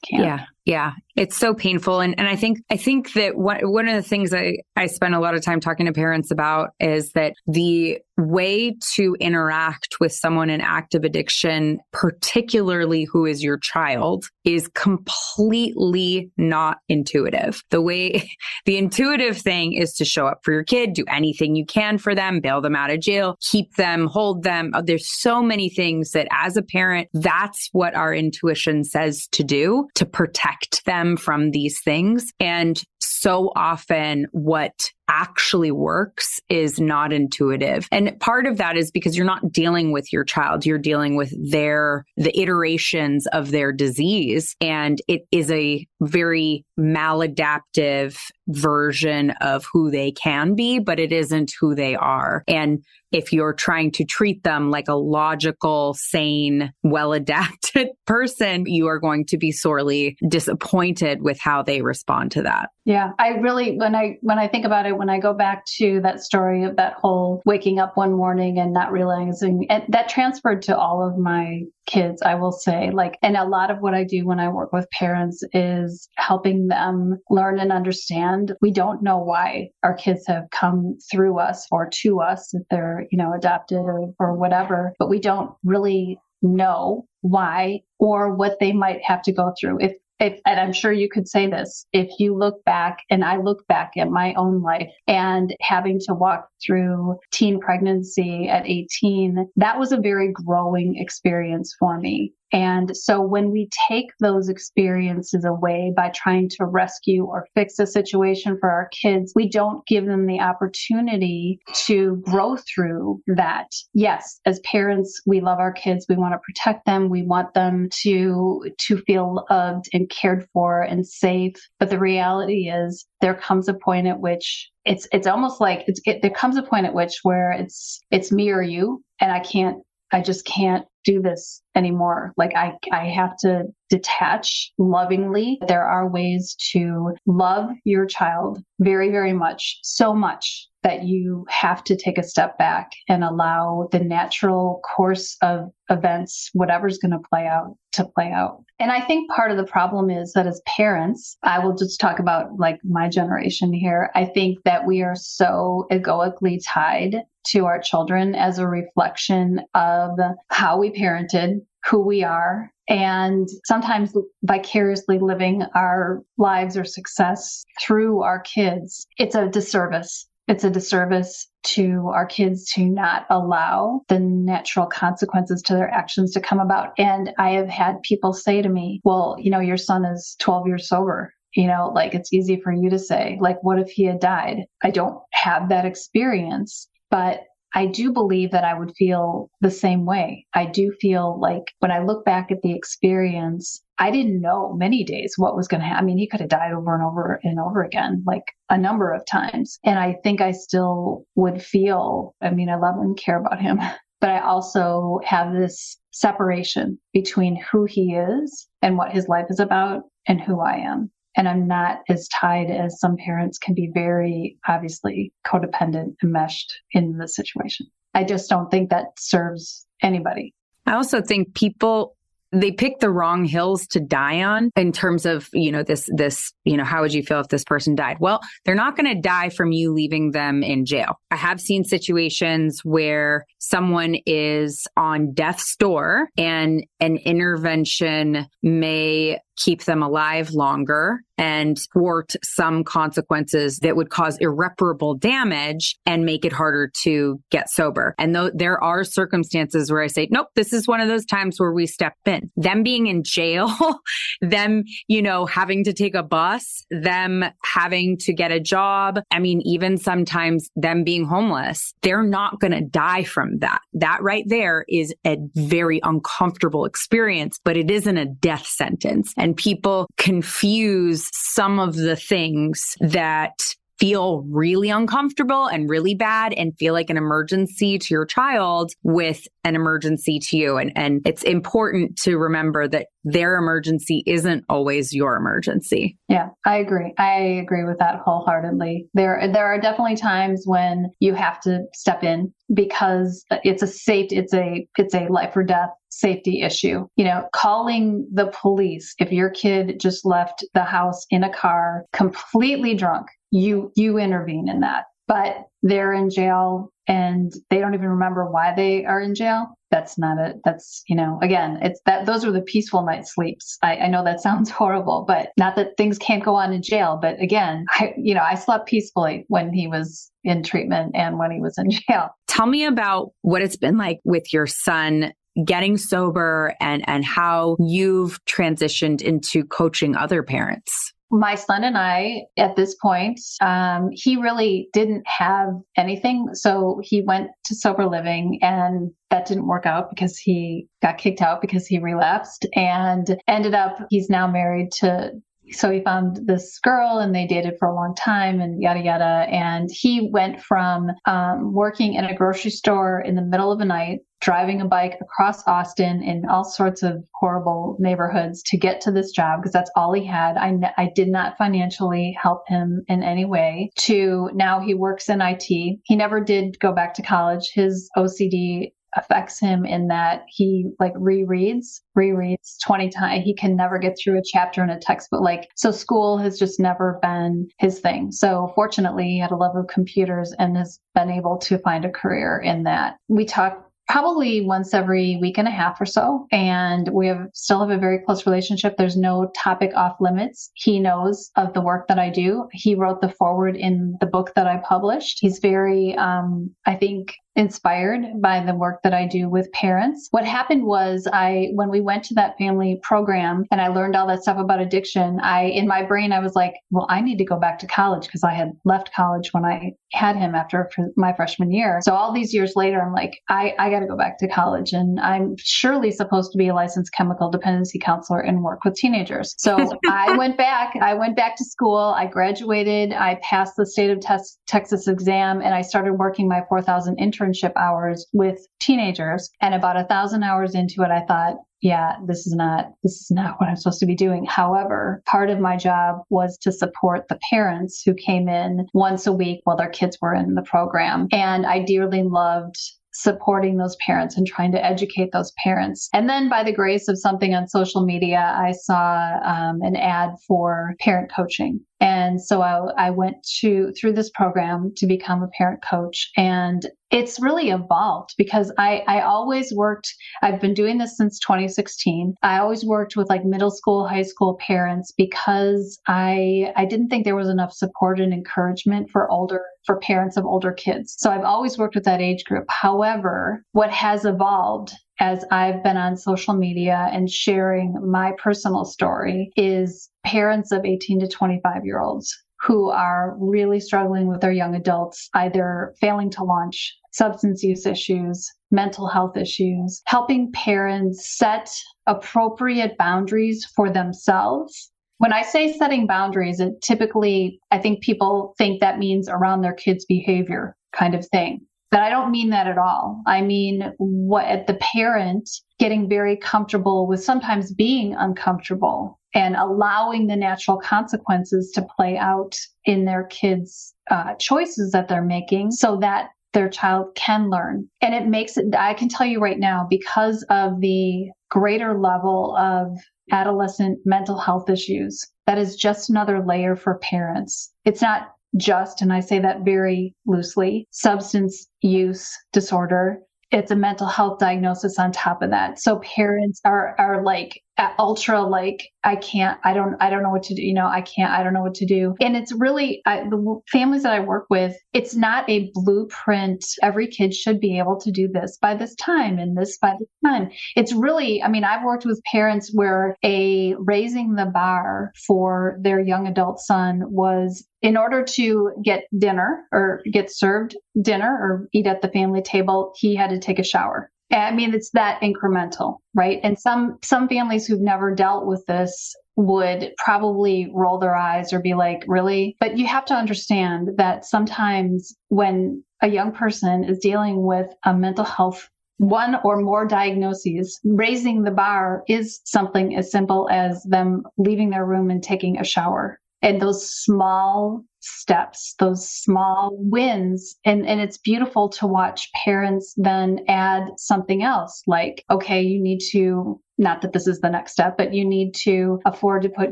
Can't. Yeah. Yeah. It's so painful. And and I think I think that one one of the things I, I spend a lot of time talking to parents about is that the way to interact with someone in active addiction, particularly who is your child, is completely not intuitive. The way the intuitive thing is to show up for your kid, do anything you can for them, bail them out of jail, keep them, hold them. There's so many things that as a parent, that's what our intuition says to do to protect them from these things. And so often what actually works is not intuitive. And part of that is because you're not dealing with your child, you're dealing with their, the iterations of their disease. And it is a very maladaptive version of who they can be, but it isn't who they are. And if you're trying to treat them like a logical, sane, well adapted person, you are going to be sorely disappointed with how they respond to that. Yeah, I really when I when I think about it when I go back to that story of that whole waking up one morning and not realizing and that transferred to all of my kids, I will say. Like and a lot of what I do when I work with parents is helping them learn and understand we don't know why our kids have come through us or to us if they're, you know, adopted or, or whatever, but we don't really know why or what they might have to go through. If if, and I'm sure you could say this, if you look back and I look back at my own life and having to walk through teen pregnancy at 18, that was a very growing experience for me. And so when we take those experiences away by trying to rescue or fix a situation for our kids, we don't give them the opportunity to grow through that. Yes, as parents, we love our kids. We want to protect them. We want them to, to feel loved and cared for and safe. But the reality is there comes a point at which it's, it's almost like it's, it, there comes a point at which where it's, it's me or you and I can't I just can't do this anymore. Like I, I have to detach lovingly. There are ways to love your child very, very much, so much that you have to take a step back and allow the natural course of events, whatever's going to play out, to play out. And I think part of the problem is that as parents, I will just talk about like my generation here. I think that we are so egoically tied to our children as a reflection of how we parented, who we are, and sometimes vicariously living our lives or success through our kids. It's a disservice it's a disservice to our kids to not allow the natural consequences to their actions to come about. And I have had people say to me, well, you know, your son is 12 years sober. You know, like it's easy for you to say, like, what if he had died? I don't have that experience, but I do believe that I would feel the same way. I do feel like when I look back at the experience, I didn't know many days what was going to happen. I mean, he could have died over and over and over again, like a number of times. And I think I still would feel, I mean, I love and care about him, but I also have this separation between who he is and what his life is about and who I am. And I'm not as tied as some parents can be very obviously codependent and meshed in the situation. I just don't think that serves anybody. I also think people they pick the wrong hills to die on in terms of you know this this you know how would you feel if this person died? Well they're not going to die from you leaving them in jail. I have seen situations where someone is on death's door and an intervention may keep them alive longer and thwart some consequences that would cause irreparable damage and make it harder to get sober. And though there are circumstances where I say, nope, this is one of those times where we step in. Them being in jail, them, you know, having to take a bus, them having to get a job. I mean, even sometimes them being homeless, they're not going to die from that. That right there is a very uncomfortable experience, but it isn't a death sentence and people confuse some of the things that feel really uncomfortable and really bad and feel like an emergency to your child with an emergency to you. And, and it's important to remember that their emergency isn't always your emergency. Yeah, I agree. I agree with that wholeheartedly. There, there are definitely times when you have to step in because it's a safe, it's a, it's a life or death safety issue. You know, calling the police if your kid just left the house in a car completely drunk, you, you intervene in that. But they're in jail and they don't even remember why they are in jail that's not it. that's you know again it's that those are the peaceful night sleeps I, I know that sounds horrible but not that things can't go on in jail but again i you know i slept peacefully when he was in treatment and when he was in jail tell me about what it's been like with your son getting sober and and how you've transitioned into coaching other parents my son and I, at this point, um, he really didn't have anything. So he went to sober living and that didn't work out because he got kicked out because he relapsed and ended up, he's now married to so he found this girl and they dated for a long time and yada yada. And he went from um, working in a grocery store in the middle of the night driving a bike across austin in all sorts of horrible neighborhoods to get to this job because that's all he had. I, I did not financially help him in any way to now he works in it he never did go back to college. His ocd affects him in that he like rereads, rereads 20 times. He can never get through a chapter in a textbook. Like, so school has just never been his thing. So fortunately, he had a love of computers and has been able to find a career in that. We talk probably once every week and a half or so and we have still have a very close relationship there's no topic off limits he knows of the work that i do he wrote the forward in the book that i published he's very um, i think inspired by the work that I do with parents. What happened was I when we went to that family program and I learned all that stuff about addiction, I in my brain I was like, well, I need to go back to college because I had left college when I had him after my freshman year. So all these years later I'm like, I I got to go back to college and I'm surely supposed to be a licensed chemical dependency counselor and work with teenagers. So I went back, I went back to school, I graduated, I passed the state of Texas exam and I started working my 4000 intern internship hours with teenagers. And about a thousand hours into it, I thought, yeah, this is not this is not what I'm supposed to be doing. However, part of my job was to support the parents who came in once a week while their kids were in the program. And I dearly loved supporting those parents and trying to educate those parents. And then, by the grace of something on social media, I saw um, an ad for parent coaching. And so I, I, went to through this program to become a parent coach. And it's really evolved because I, I always worked, I've been doing this since 2016. I always worked with like middle school, high school parents because I I didn't think there was enough support and encouragement for older for parents of older kids. So I've always worked with that age group. However, what has evolved as I've been on social media and sharing my personal story is parents of 18 to 25 year olds who are really struggling with their young adults, either failing to launch substance use issues, mental health issues, helping parents set appropriate boundaries for themselves. When I say setting boundaries, it typically, I think people think that means around their kids' behavior kind of thing. But I don't mean that at all. I mean, what the parent getting very comfortable with sometimes being uncomfortable and allowing the natural consequences to play out in their kids' uh, choices that they're making so that their child can learn. And it makes it, I can tell you right now, because of the greater level of adolescent mental health issues, that is just another layer for parents. It's not just, and I say that very loosely, substance use disorder. It's a mental health diagnosis on top of that. So parents are are like ultra like I can't, I don't, I don't know what to do. You know, I can't, I don't know what to do. And it's really I, the families that I work with. It's not a blueprint. Every kid should be able to do this by this time and this by this time. It's really, I mean, I've worked with parents where a raising the bar for their young adult son was in order to get dinner or get served dinner or eat at the family table, he had to take a shower. I mean, it's that incremental, right? And some some families who've never dealt with this would probably roll their eyes or be like, really? But you have to understand that sometimes when a young person is dealing with a mental health one or more diagnoses, raising the bar is something as simple as them leaving their room and taking a shower. And those small steps, those small wins. And, and it's beautiful to watch parents then add something else like, okay, you need to not that this is the next step, but you need to afford to put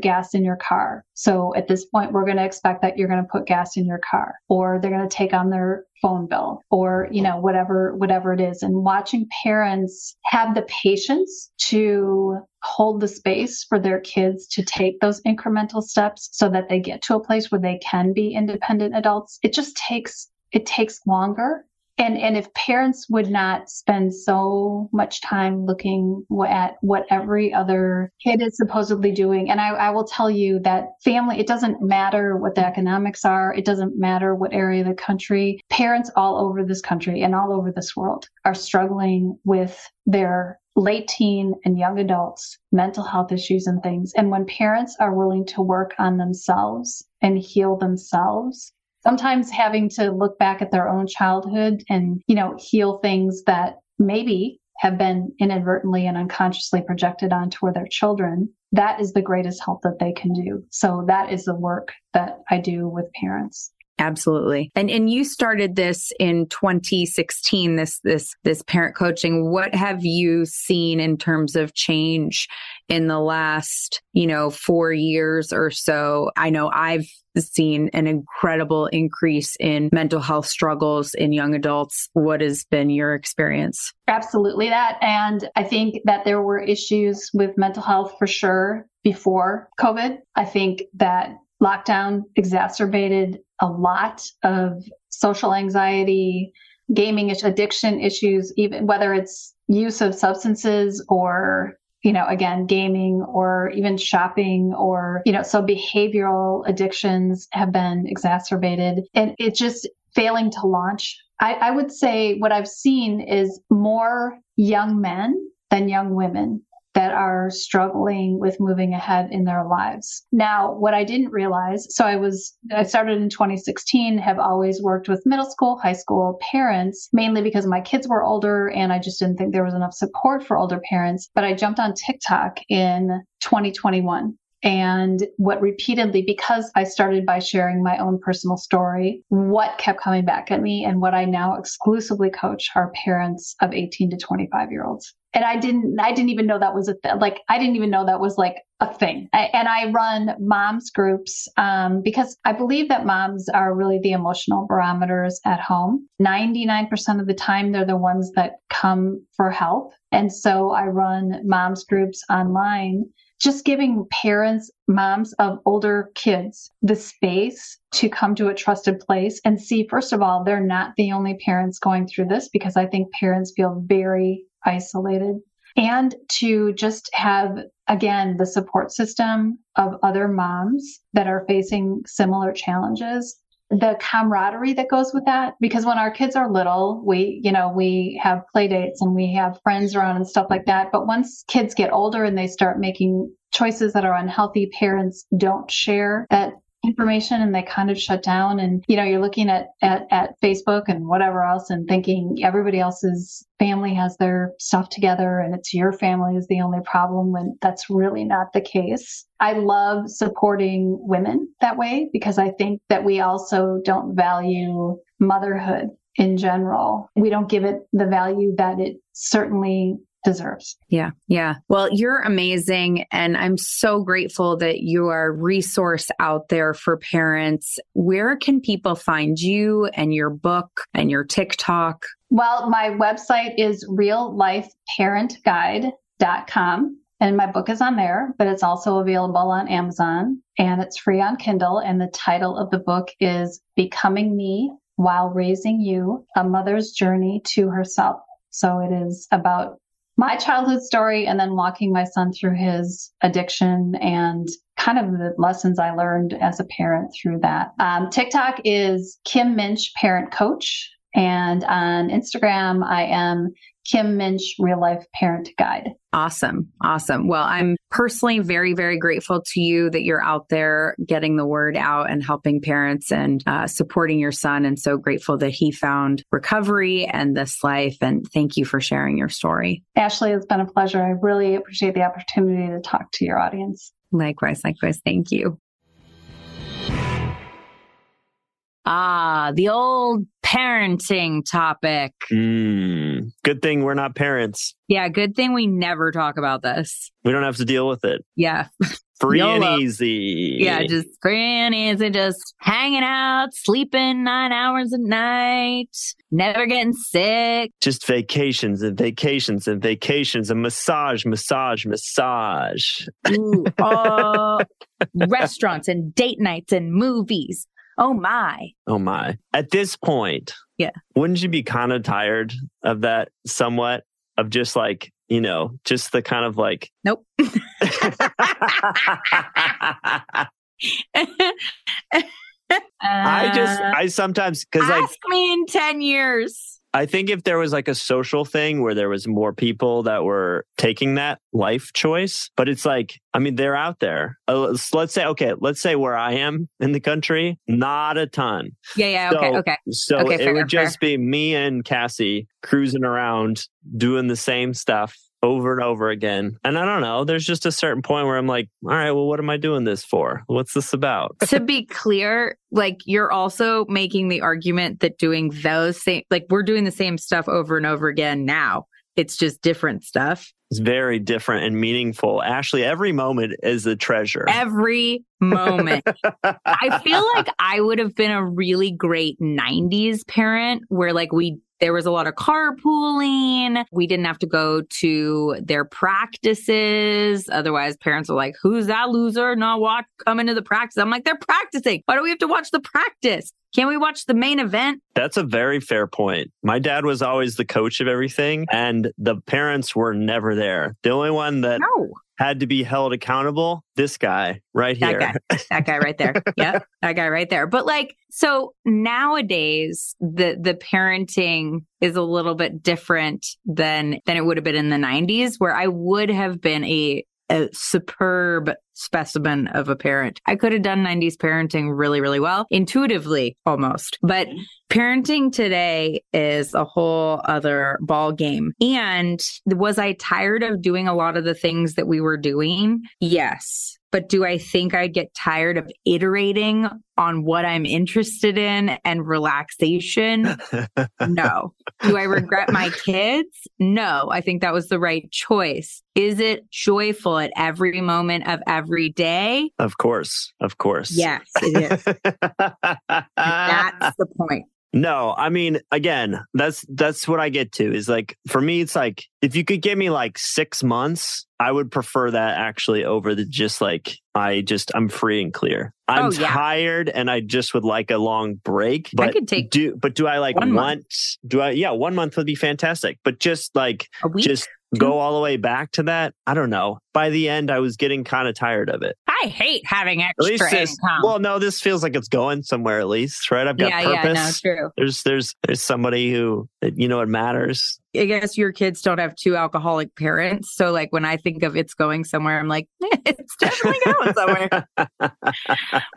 gas in your car. So at this point, we're going to expect that you're going to put gas in your car or they're going to take on their phone bill or, you know, whatever, whatever it is. And watching parents have the patience to hold the space for their kids to take those incremental steps so that they get to a place where they can be independent adults. It just takes, it takes longer and and if parents would not spend so much time looking at what every other kid is supposedly doing and I, I, will tell you that family it doesn't matter what the economics are it doesn't matter what area of the country parents all over this country and all over this world are struggling with their late teen and young adults mental health issues and things. And when parents are willing to work on themselves and heal themselves sometimes having to look back at their own childhood and, you know, heal things that maybe have been inadvertently and unconsciously projected onto their children, that is the greatest help that they can do. So that is the work that I do with parents. Absolutely. And and you started this in 2016 this this this parent coaching. What have you seen in terms of change in the last, you know, 4 years or so? I know I've seen an incredible increase in mental health struggles in young adults. What has been your experience? Absolutely that. And I think that there were issues with mental health for sure before COVID. I think that lockdown exacerbated a lot of social anxiety, gaming addiction issues, even whether it's use of substances or you know again gaming or even shopping or you know so behavioral addictions have been exacerbated. And it's just failing to launch. I, I would say what i've seen is more young men than young women that are struggling with moving ahead in their lives. Now, what I didn't realize, so I was, I started in 2016, have always worked with middle school, high school parents, mainly because my kids were older and I just didn't think there was enough support for older parents. But I jumped on TikTok in 2021 and what repeatedly, because I started by sharing my own personal story, what kept coming back at me and what I now exclusively coach are parents of 18 to 25 year olds. And I didn't, I didn't even know that was a thing. Like, I didn't even know that was like a thing. I, and I run moms groups um, because I believe that moms are really the emotional barometers at home. 99% of the time, they're the ones that come for help. And so I run moms groups online just giving parents, moms of older kids the space to come to a trusted place and see, first of all, they're not the only parents going through this because I think parents feel very isolated. And to just have, again, the support system of other moms that are facing similar challenges the camaraderie that goes with that. Because when our kids are little we you know we have play dates and we have friends around and stuff like that. But once kids get older and they start making choices that are unhealthy parents don't share that information and they kind of shut down. And you know you're looking at, at at facebook and whatever else and thinking everybody else's family has their stuff together and it's your family is the only problem when that's really not the case. I love supporting women that way because i think that we also don't value motherhood in general. We don't give it the value that it certainly deserves. Yeah. Yeah. Well, you're amazing. And I'm so grateful that you are a resource out there for parents. Where can people find you and your book and your TikTok? Well, my website is reallifeparentguide.com. And my book is on there, but it's also available on Amazon and it's free on Kindle. And the title of the book is Becoming Me While Raising You A Mother's Journey to Herself. So it is about my childhood story and then walking my son through his addiction and kind of the lessons I learned as a parent through that. Um, TikTok is Kim Muench Parent Coach. And on Instagram, I am Kim Muench Real Life Parent Guide. Awesome. Awesome. Well, I'm personally very, very grateful to you that you're out there getting the word out and helping parents and uh, supporting your son. And so grateful that he found recovery and this life. And thank you for sharing your story. Ashley, it's been a pleasure. I really appreciate the opportunity to talk to your audience. Likewise, likewise. Thank you. Ah, the old parenting topic. Mm, good thing we're not parents. Yeah, good thing we never talk about this. We don't have to deal with it. Yeah. Free YOLO. and easy. Yeah, just free and easy, just hanging out, sleeping nine hours a night, never getting sick. Just vacations and vacations and vacations and massage, massage, massage. Ooh, uh, restaurants and date nights and movies. Oh my. Oh my. At this point, yeah. Wouldn't you be kind of tired of that somewhat of just like, you know, just the kind of like Nope. I just uh, I sometimes cuz like ask me in 10 years. I think if there was like a social thing where there was more people that were taking that life choice, but it's like, I mean, they're out there. Uh, let's say, okay, let's say where I am in the country, not a ton. Yeah, yeah, so, okay, okay. So okay, it fair, would just be me and Cassie cruising around doing the same stuff over and over again. And I don't know, there's just a certain point where I'm like, all right, well, what am I doing this for? What's this about? to be clear, like you're also making the argument that doing those same, like we're doing the same stuff over and over again now. It's just different stuff. It's very different and meaningful. Ashley, every moment is a treasure. Every moment. I feel like I would have been a really great 90s parent where like we there was a lot of carpooling. We didn't have to go to their practices. Otherwise, parents were like, who's that loser not watch coming to the practice? I'm like, they're practicing. Why do we have to watch the practice? Can't we watch the main event? That's a very fair point. My dad was always the coach of everything, and the parents were never there. The only one that no. Had to be held accountable, this guy right here That guy. That guy right there. Yep. That guy right there. But like, so nowadays the the parenting is a little bit different than than it would have been in the 90s where I would have been a a superb specimen of a parent. I could have done 90s parenting really, really well, intuitively almost. But parenting today is a whole other ball game. And was I tired of doing a lot of the things that we were doing? Yes. But do I think I'd get tired of iterating on what I'm interested in and relaxation? No. Do I regret my kids? No. I think that was the right choice. Is it joyful at every moment of every day? of course. Of course. Yes, it is. That's the point. No, I mean, again, that's that's what I get to is like for me, it's like if you could give me like six months, I would prefer that actually over the just like I just I'm free and clear. I'm Oh, yeah. tired and I just would like a long break. But I could take do but do I like one want month. do I yeah, one month would be fantastic. But just like A week. just go all the way back to that, I don't know. By the end I was getting kind of tired of it. I hate having At least extra this income. well no, this feels like it's going somewhere at least, right? I've got yeah, purpose. yeah, no, true. there's there's there's somebody who you know it matters I guess your kids don't have two alcoholic parents. So, like, when I think of it's going somewhere, I'm like, it's definitely going somewhere.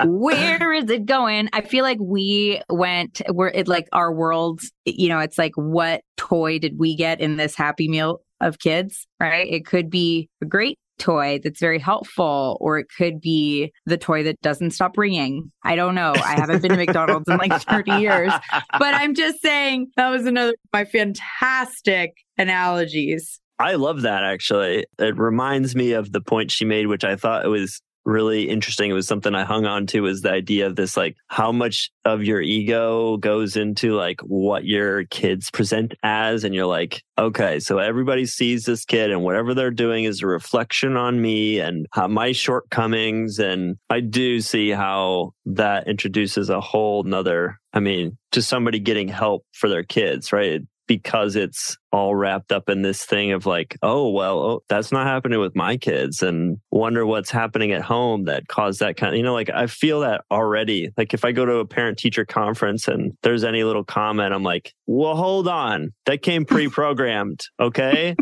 Where is it going? I feel like we went, we're it like our worlds, you know, it's like, what toy did we get in this happy meal of kids, right? It could be a great toy that's very helpful, or it could be the toy that doesn't stop ringing. I don't know. I haven't been to McDonald's in like 30 years, but I'm just saying that was another of my fantastic analogies. I love that actually. It reminds me of the point she made, which I thought was really interesting. It was something I hung on to was the idea of this like how much of your ego goes into like what your kids present as. And you're like, okay, so everybody sees this kid and whatever they're doing is a reflection on me and my shortcomings. And I do see how that introduces a whole nother, I mean, to somebody getting help for their kids, right? because it's all wrapped up in this thing of like, oh, well, oh, that's not happening with my kids and wonder what's happening at home that caused that kind of, you know, like I feel that already. Like if I go to a parent teacher conference and there's any little comment, I'm like, well, hold on. That came pre programmed. Okay.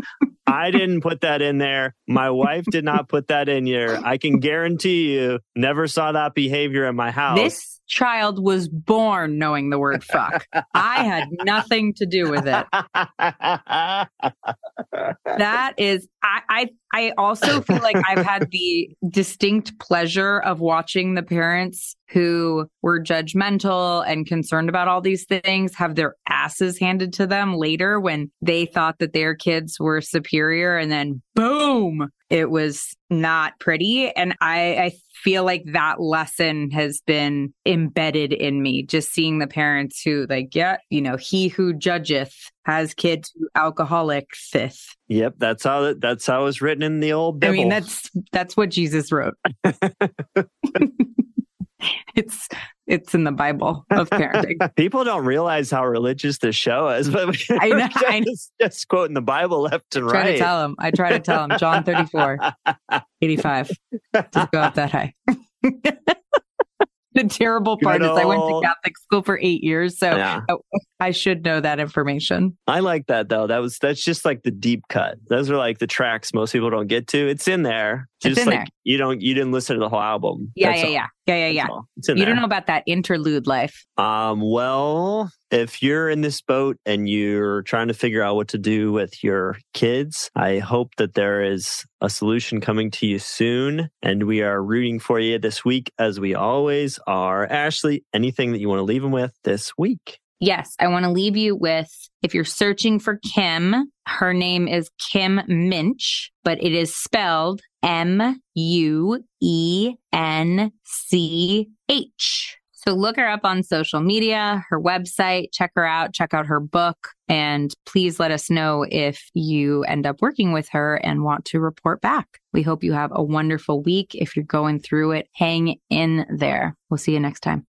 I didn't put that in there. My wife did not put that in here. I can guarantee you never saw that behavior in my house. This child was born knowing the word fuck. I had nothing to do with it. That is, I, I, I also feel like I've had the distinct pleasure of watching the parents who were judgmental and concerned about all these things have their asses handed to them later when they thought that their kids were superior and then boom, it was not pretty. And I, I feel like that lesson has been embedded in me, just seeing the parents who like, yeah, you know, he who judgeth has kids who alcoholic fifth. Yep, that's how it, that's how it's written in the old I mean, that's that's what Jesus wrote. it's it's in the Bible of parenting. People don't realize how religious this show is, but I know, I know. just, just quoting the Bible left and I try right. to tell him. I try to tell him. John 34, 85. Just go up that high. the terrible part Good is I went to Catholic school for eight years, so Yeah. I should know that information. I like that though. That was that's just like the deep cut. Those are like the tracks most people don't get to. It's in there. It's Just in like there. you don't you didn't listen to the whole album. Yeah, yeah, yeah, yeah, yeah, yeah. It's in You there. don't know about that interlude life. Um, well, if you're in this boat and you're trying to figure out what to do with your kids, I hope that there is a solution coming to you soon. And we are rooting for you this week, as we always are. Ashley, anything that you want to leave them with this week? Yes, I want to leave you with if you're searching for Kim, her name is Kim Minch, but it is spelled M U E N C H. So look her up on social media, her website, check her out, check out her book, and please let us know if you end up working with her and want to report back. We hope you have a wonderful week. If you're going through it, hang in there. We'll see you next time.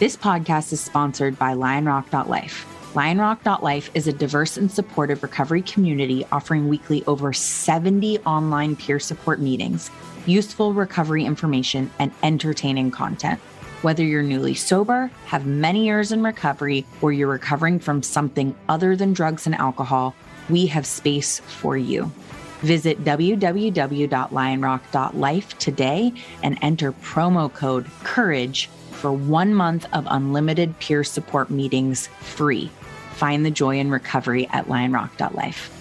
This podcast is sponsored by lionrock.life. Lionrock.life is a diverse and supportive recovery community offering weekly over 70 online peer support meetings, useful recovery information, and entertaining content. Whether you're newly sober, have many years in recovery, or you're recovering from something other than drugs and alcohol, we have space for you. Visit www.lionrock.life today and enter promo code COURAGE for one month of unlimited peer support meetings free. Find the joy in recovery at lionrock.life.